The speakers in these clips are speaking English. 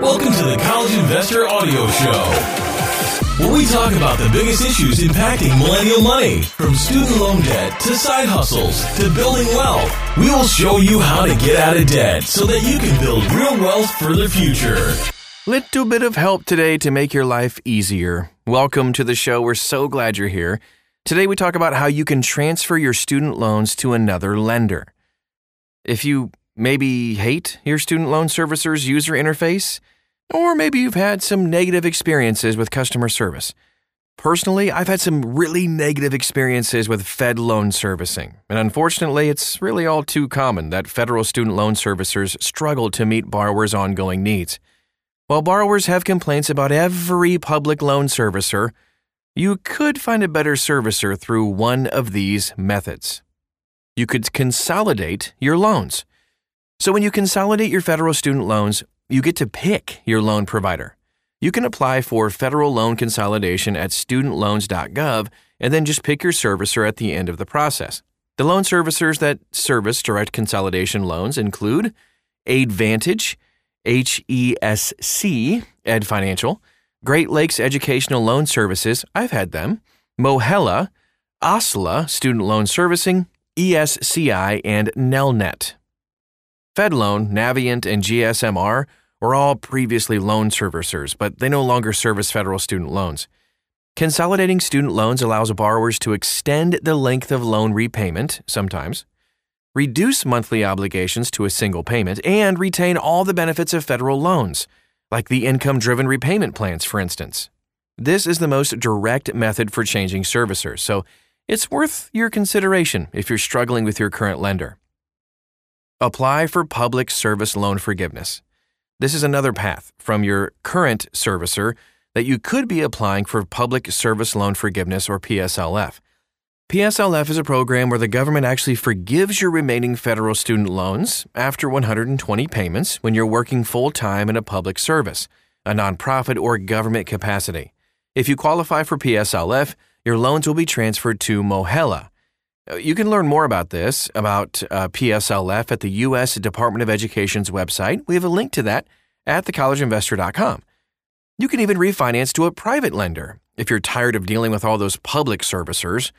Welcome to the College Investor Audio Show where we talk about the biggest issues impacting millennial money, from student loan debt to side hustles to building wealth. We will show you how to get out of debt so that you can build real wealth for the future. Little bit of help today to make your life easier. Welcome to the show. We're so glad you're here. Today we talk about how you can transfer your student loans to another lender. If you maybe hate your student loan servicer's user interface, or maybe you've had some negative experiences with customer service. Personally, I've had some really negative experiences with Fed loan servicing, and unfortunately, it's really all too common that federal student loan servicers struggle to meet borrowers' ongoing needs. While borrowers have complaints about every public loan servicer, you could find a better servicer through one of these methods. You could consolidate your loans. So, when you consolidate your federal student loans, you get to pick your loan provider. You can apply for federal loan consolidation at studentloans.gov and then just pick your servicer at the end of the process. The loan servicers that service direct consolidation loans include Aidvantage, HESC, Ed Financial, Great Lakes Educational Loan Services, I've had them, Mohela, OSLA Student Loan Servicing, ESCI, and Nelnet. FedLoan, Navient, and GSMR were all previously loan servicers, but they no longer service federal student loans. Consolidating student loans allows borrowers to extend the length of loan repayment, sometimes, reduce monthly obligations to a single payment, and retain all the benefits of federal loans, like the income driven repayment plans, for instance. This is the most direct method for changing servicers, so it's worth your consideration if you're struggling with your current lender. Apply for public service loan forgiveness. This is another path from your current servicer that you could be applying for Public Service Loan Forgiveness or PSLF. PSLF is a program where the government actually forgives your remaining federal student loans after 120 payments when you're working full time in a public service, a nonprofit, or government capacity. If you qualify for PSLF, your loans will be transferred to Mohela. You can learn more about this, about uh, PSLF, at the U.S. Department of Education's website. We have a link to that at thecollegeinvestor.com. You can even refinance to a private lender. If you're tired of dealing with all those public servicers,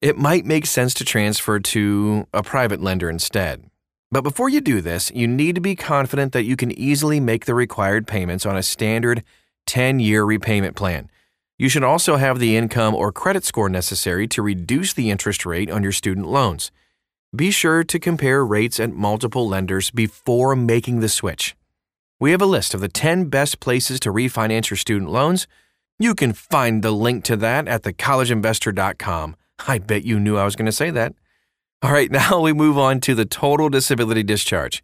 it might make sense to transfer to a private lender instead. But before you do this, you need to be confident that you can easily make the required payments on a standard 10 year repayment plan. You should also have the income or credit score necessary to reduce the interest rate on your student loans. Be sure to compare rates at multiple lenders before making the switch. We have a list of the 10 best places to refinance your student loans. You can find the link to that at thecollegeinvestor.com. I bet you knew I was going to say that. All right, now we move on to the total disability discharge.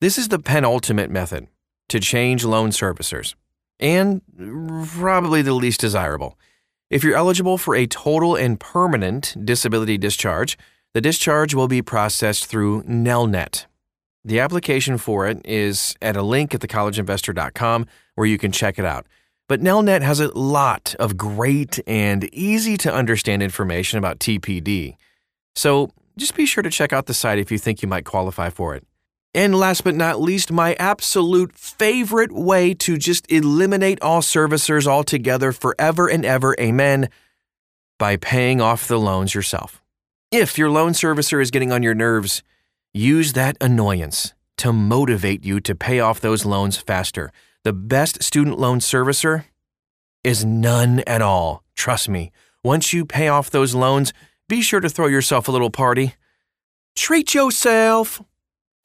This is the penultimate method to change loan servicers and probably the least desirable. If you're eligible for a total and permanent disability discharge, the discharge will be processed through Nelnet. The application for it is at a link at thecollegeinvestor.com where you can check it out. But Nelnet has a lot of great and easy to understand information about TPD. So just be sure to check out the site if you think you might qualify for it. And last but not least, my absolute favorite way to just eliminate all servicers altogether forever and ever, amen, by paying off the loans yourself. If your loan servicer is getting on your nerves, use that annoyance to motivate you to pay off those loans faster. The best student loan servicer is none at all. Trust me. Once you pay off those loans, be sure to throw yourself a little party. Treat yourself.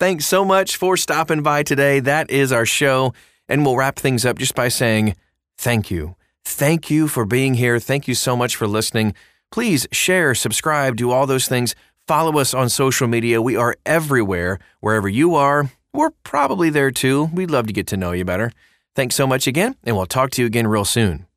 Thanks so much for stopping by today. That is our show. And we'll wrap things up just by saying thank you. Thank you for being here. Thank you so much for listening. Please share, subscribe, do all those things. Follow us on social media. We are everywhere. Wherever you are, we're probably there too. We'd love to get to know you better. Thanks so much again, and we'll talk to you again real soon.